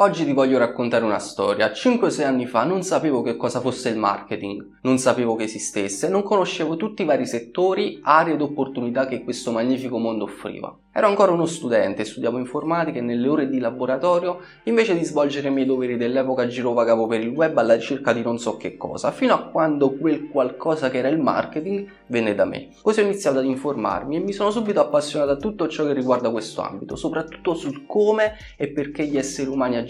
Oggi ti voglio raccontare una storia. 5-6 anni fa non sapevo che cosa fosse il marketing, non sapevo che esistesse, non conoscevo tutti i vari settori, aree ed opportunità che questo magnifico mondo offriva. Ero ancora uno studente, studiavo informatica e nelle ore di laboratorio, invece di svolgere i miei doveri dell'epoca girovagavo per il web alla ricerca di non so che cosa, fino a quando quel qualcosa che era il marketing venne da me. Così ho iniziato ad informarmi e mi sono subito appassionato a tutto ciò che riguarda questo ambito, soprattutto sul come e perché gli esseri umani agiscono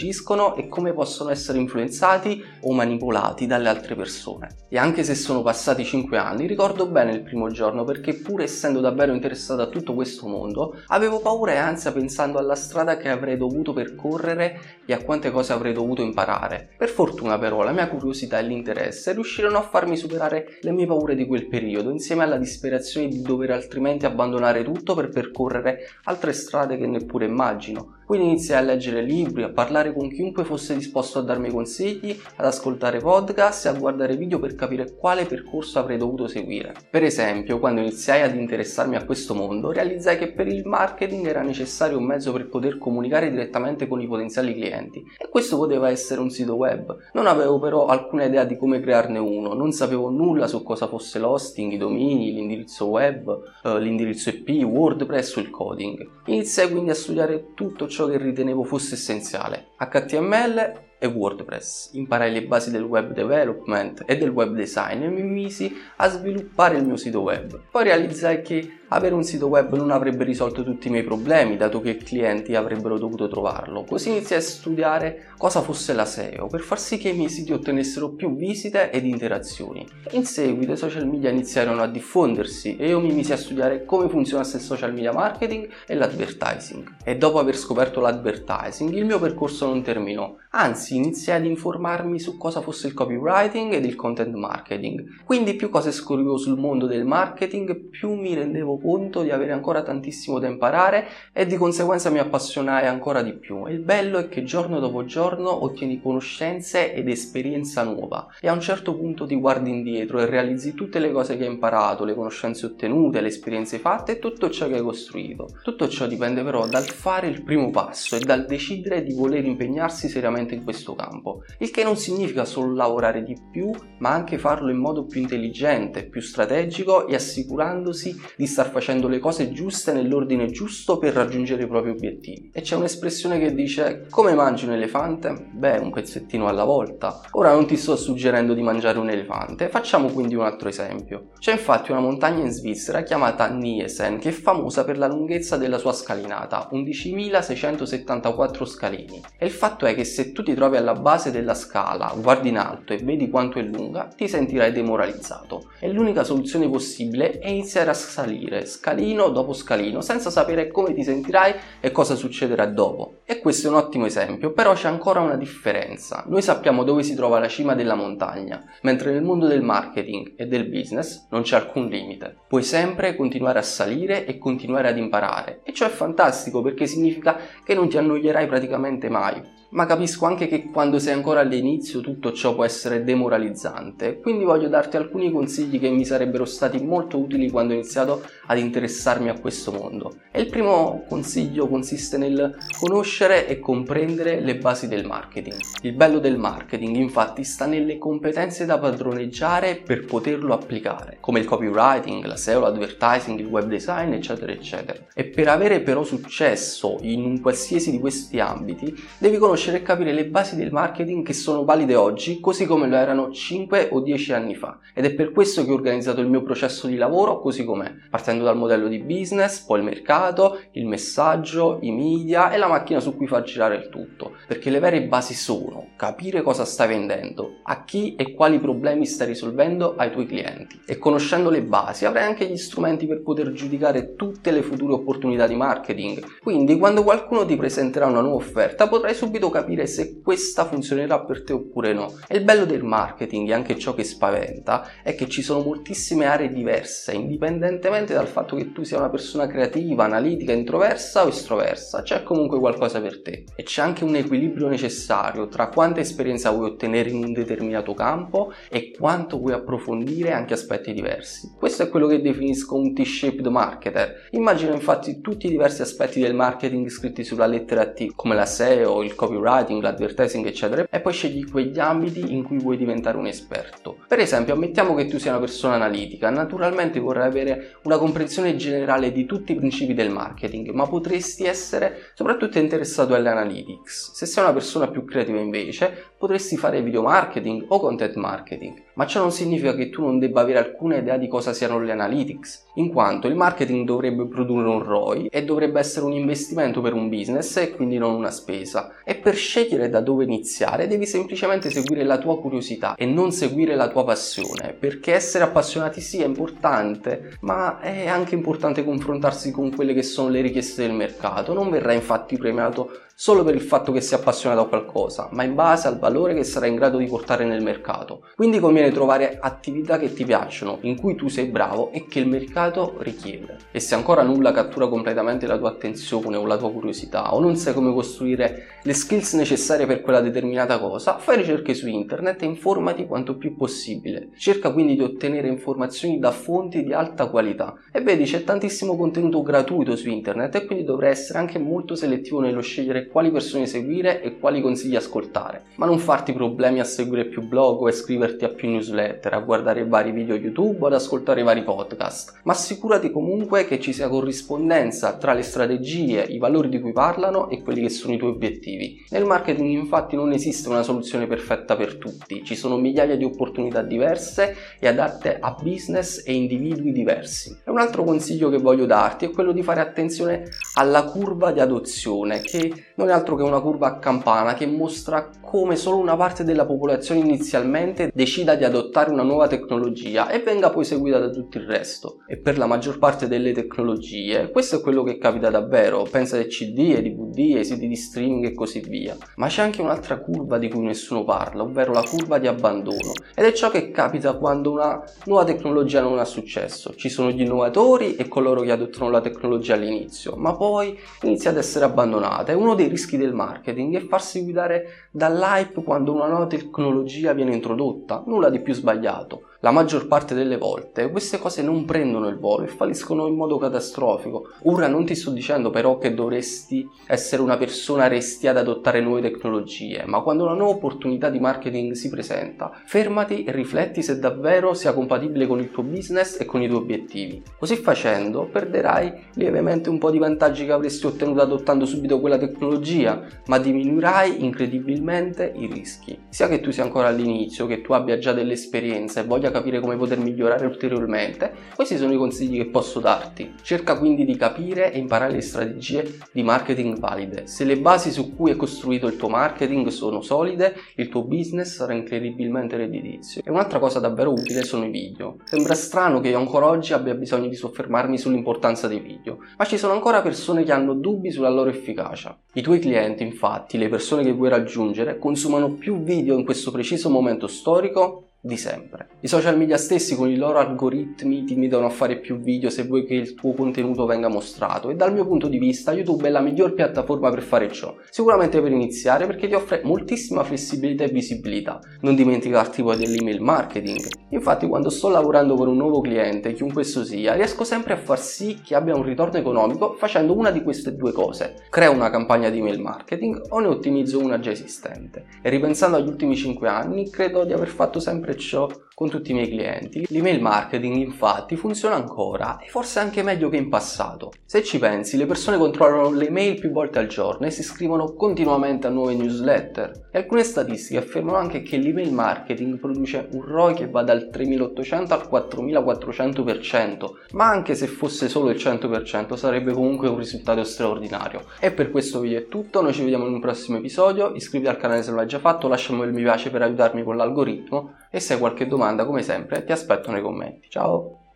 e come possono essere influenzati o manipolati dalle altre persone. E anche se sono passati 5 anni, ricordo bene il primo giorno perché pur essendo davvero interessato a tutto questo mondo, Avevo paura e ansia pensando alla strada che avrei dovuto percorrere e a quante cose avrei dovuto imparare. Per fortuna però la mia curiosità e l'interesse riuscirono a farmi superare le mie paure di quel periodo, insieme alla disperazione di dover altrimenti abbandonare tutto per percorrere altre strade che neppure immagino. Quindi iniziai a leggere libri, a parlare con chiunque fosse disposto a darmi consigli, ad ascoltare podcast e a guardare video per capire quale percorso avrei dovuto seguire. Per esempio, quando iniziai ad interessarmi a questo mondo, realizzai che per il marketing era necessario un mezzo per poter comunicare direttamente con i potenziali clienti e questo poteva essere un sito web. Non avevo però alcuna idea di come crearne uno, non sapevo nulla su cosa fosse l'hosting, i domini, l'indirizzo web, eh, l'indirizzo IP, WordPress o il coding. Iniziai quindi a studiare tutto ciò ciò che ritenevo fosse essenziale. HTML e WordPress. Imparai le basi del web development e del web design e mi misi a sviluppare il mio sito web. Poi realizzai che avere un sito web non avrebbe risolto tutti i miei problemi, dato che i clienti avrebbero dovuto trovarlo. Così iniziai a studiare cosa fosse la SEO per far sì che i miei siti ottenessero più visite ed interazioni. In seguito i social media iniziarono a diffondersi e io mi misi a studiare come funzionasse il social media marketing e l'advertising. E dopo aver scoperto l'advertising, il mio percorso non terminò, anzi iniziai ad informarmi su cosa fosse il copywriting ed il content marketing. Quindi più cose scoprivo sul mondo del marketing, più mi rendevo conto di avere ancora tantissimo da imparare e di conseguenza mi appassionai ancora di più. Il bello è che giorno dopo giorno ottieni conoscenze ed esperienza nuova e a un certo punto ti guardi indietro e realizzi tutte le cose che hai imparato, le conoscenze ottenute, le esperienze fatte e tutto ciò che hai costruito. Tutto ciò dipende però dal fare il primo passo e dal decidere di voler impegnarsi seriamente in questo campo, il che non significa solo lavorare di più, ma anche farlo in modo più intelligente, più strategico e assicurandosi di star facendo le cose giuste nell'ordine giusto per raggiungere i propri obiettivi. E c'è un'espressione che dice come mangi un elefante? Beh, un pezzettino alla volta. Ora non ti sto suggerendo di mangiare un elefante, facciamo quindi un altro esempio. C'è infatti una montagna in Svizzera chiamata Niesen che è famosa per la lunghezza della sua scalinata, 11.674 scalini. E il fatto è che se tu ti trovi alla base della scala, guardi in alto e vedi quanto è lunga, ti sentirai demoralizzato. E l'unica soluzione possibile è iniziare a salire, scalino dopo scalino, senza sapere come ti sentirai e cosa succederà dopo. E questo è un ottimo esempio, però c'è ancora una differenza. Noi sappiamo dove si trova la cima della montagna, mentre nel mondo del marketing e del business non c'è alcun limite. Puoi sempre continuare a salire e continuare ad imparare. E ciò è fantastico perché significa che non ti annoierai praticamente mai ma capisco anche che quando sei ancora all'inizio tutto ciò può essere demoralizzante, quindi voglio darti alcuni consigli che mi sarebbero stati molto utili quando ho iniziato ad interessarmi a questo mondo. E il primo consiglio consiste nel conoscere e comprendere le basi del marketing. Il bello del marketing infatti sta nelle competenze da padroneggiare per poterlo applicare, come il copywriting, la SEO, l'advertising, il web design, eccetera, eccetera. E per avere però successo in qualsiasi di questi ambiti, devi conoscere conoscere e capire le basi del marketing che sono valide oggi, così come lo erano 5 o 10 anni fa. Ed è per questo che ho organizzato il mio processo di lavoro così com'è, partendo dal modello di business, poi il mercato, il messaggio, i media e la macchina su cui far girare il tutto. Perché le vere basi sono capire cosa stai vendendo, a chi e quali problemi stai risolvendo ai tuoi clienti. E conoscendo le basi avrai anche gli strumenti per poter giudicare tutte le future opportunità di marketing. Quindi quando qualcuno ti presenterà una nuova offerta potrai subito subito capire se questa funzionerà per te oppure no. E il bello del marketing e anche ciò che spaventa è che ci sono moltissime aree diverse, indipendentemente dal fatto che tu sia una persona creativa, analitica, introversa o estroversa, c'è comunque qualcosa per te. E c'è anche un equilibrio necessario tra quanta esperienza vuoi ottenere in un determinato campo e quanto vuoi approfondire anche aspetti diversi. Questo è quello che definisco un T-shaped marketer. Immagino infatti tutti i diversi aspetti del marketing scritti sulla lettera T, come la SEO, il copy copywriting, l'advertising, eccetera, e poi scegli quegli ambiti in cui vuoi diventare un esperto. Per esempio, ammettiamo che tu sia una persona analitica, naturalmente vorrai avere una comprensione generale di tutti i principi del marketing, ma potresti essere soprattutto interessato alle analytics. Se sei una persona più creativa invece, potresti fare video marketing o content marketing, ma ciò non significa che tu non debba avere alcuna idea di cosa siano le analytics, in quanto il marketing dovrebbe produrre un ROI e dovrebbe essere un investimento per un business e quindi non una spesa. E per scegliere da dove iniziare devi semplicemente seguire la tua curiosità e non seguire la tua passione, perché essere appassionati sì è importante, ma è anche importante confrontarsi con quelle che sono le richieste del mercato. Non verrà infatti premiato solo per il fatto che sia appassionato a qualcosa, ma in base al valore che sarai in grado di portare nel mercato. Quindi conviene trovare attività che ti piacciono, in cui tu sei bravo e che il mercato richiede. E se ancora nulla cattura completamente la tua attenzione o la tua curiosità, o non sai come costruire le skills necessarie per quella determinata cosa, fai ricerche su internet e informati quanto più possibile. Cerca quindi di ottenere informazioni da fonti di alta qualità. E vedi, c'è tantissimo contenuto gratuito su internet e quindi dovrai essere anche molto selettivo nello scegliere quali persone seguire e quali consigli ascoltare, ma non farti problemi a seguire più blog o a iscriverti a più newsletter, a guardare vari video YouTube o ad ascoltare vari podcast, ma assicurati comunque che ci sia corrispondenza tra le strategie, i valori di cui parlano e quelli che sono i tuoi obiettivi. Nel marketing infatti non esiste una soluzione perfetta per tutti, ci sono migliaia di opportunità diverse e adatte a business e individui diversi. E un altro consiglio che voglio darti è quello di fare attenzione alla curva di adozione che non è altro che una curva a campana che mostra come solo una parte della popolazione inizialmente decida di adottare una nuova tecnologia e venga poi seguita da tutto il resto. E per la maggior parte delle tecnologie questo è quello che capita davvero, pensa ai CD, ai DVD, ai siti di streaming e così via. Ma c'è anche un'altra curva di cui nessuno parla, ovvero la curva di abbandono. Ed è ciò che capita quando una nuova tecnologia non ha successo. Ci sono gli innovatori e coloro che adottano la tecnologia all'inizio, ma poi inizia ad essere abbandonata. È uno dei rischi del marketing è farsi guidare dall'hype quando una nuova tecnologia viene introdotta, nulla di più sbagliato. La maggior parte delle volte queste cose non prendono il volo e falliscono in modo catastrofico. Ora non ti sto dicendo però che dovresti essere una persona resti ad adottare nuove tecnologie, ma quando una nuova opportunità di marketing si presenta, fermati e rifletti se davvero sia compatibile con il tuo business e con i tuoi obiettivi. Così facendo perderai lievemente un po' di vantaggi che avresti ottenuto adottando subito quella tecnologia, ma diminuirai incredibilmente i rischi. Sia che tu sia ancora all'inizio, che tu abbia già delle esperienze e voglia voglia capire come poter migliorare ulteriormente, questi sono i consigli che posso darti. Cerca quindi di capire e imparare le strategie di marketing valide. Se le basi su cui è costruito il tuo marketing sono solide, il tuo business sarà incredibilmente redditizio. E un'altra cosa davvero utile sono i video. Sembra strano che io ancora oggi abbia bisogno di soffermarmi sull'importanza dei video, ma ci sono ancora persone che hanno dubbi sulla loro efficacia. I tuoi clienti, infatti, le persone che vuoi raggiungere, consumano più video in questo preciso momento storico di sempre. I social media stessi con i loro algoritmi ti invitano a fare più video se vuoi che il tuo contenuto venga mostrato e dal mio punto di vista YouTube è la miglior piattaforma per fare ciò. Sicuramente per iniziare perché ti offre moltissima flessibilità e visibilità. Non dimenticarti poi dell'email marketing. Infatti quando sto lavorando per un nuovo cliente, chiunque esso sia, riesco sempre a far sì che abbia un ritorno economico facendo una di queste due cose. Creo una campagna di email marketing o ne ottimizzo una già esistente. E ripensando agli ultimi 5 anni, credo di aver fatto sempre ciò con tutti i miei clienti. L'email marketing infatti funziona ancora e forse anche meglio che in passato. Se ci pensi, le persone controllano le mail più volte al giorno e si iscrivono continuamente a nuove newsletter. E alcune statistiche affermano anche che l'email marketing produce un ROI che va dal 3800 al 4400%, ma anche se fosse solo il 100% sarebbe comunque un risultato straordinario. E per questo video è tutto, noi ci vediamo in un prossimo episodio, iscriviti al canale se non l'hai già fatto, lasciami il mi piace per aiutarmi con l'algoritmo e se hai qualche domanda come sempre ti aspetto nei commenti. Ciao!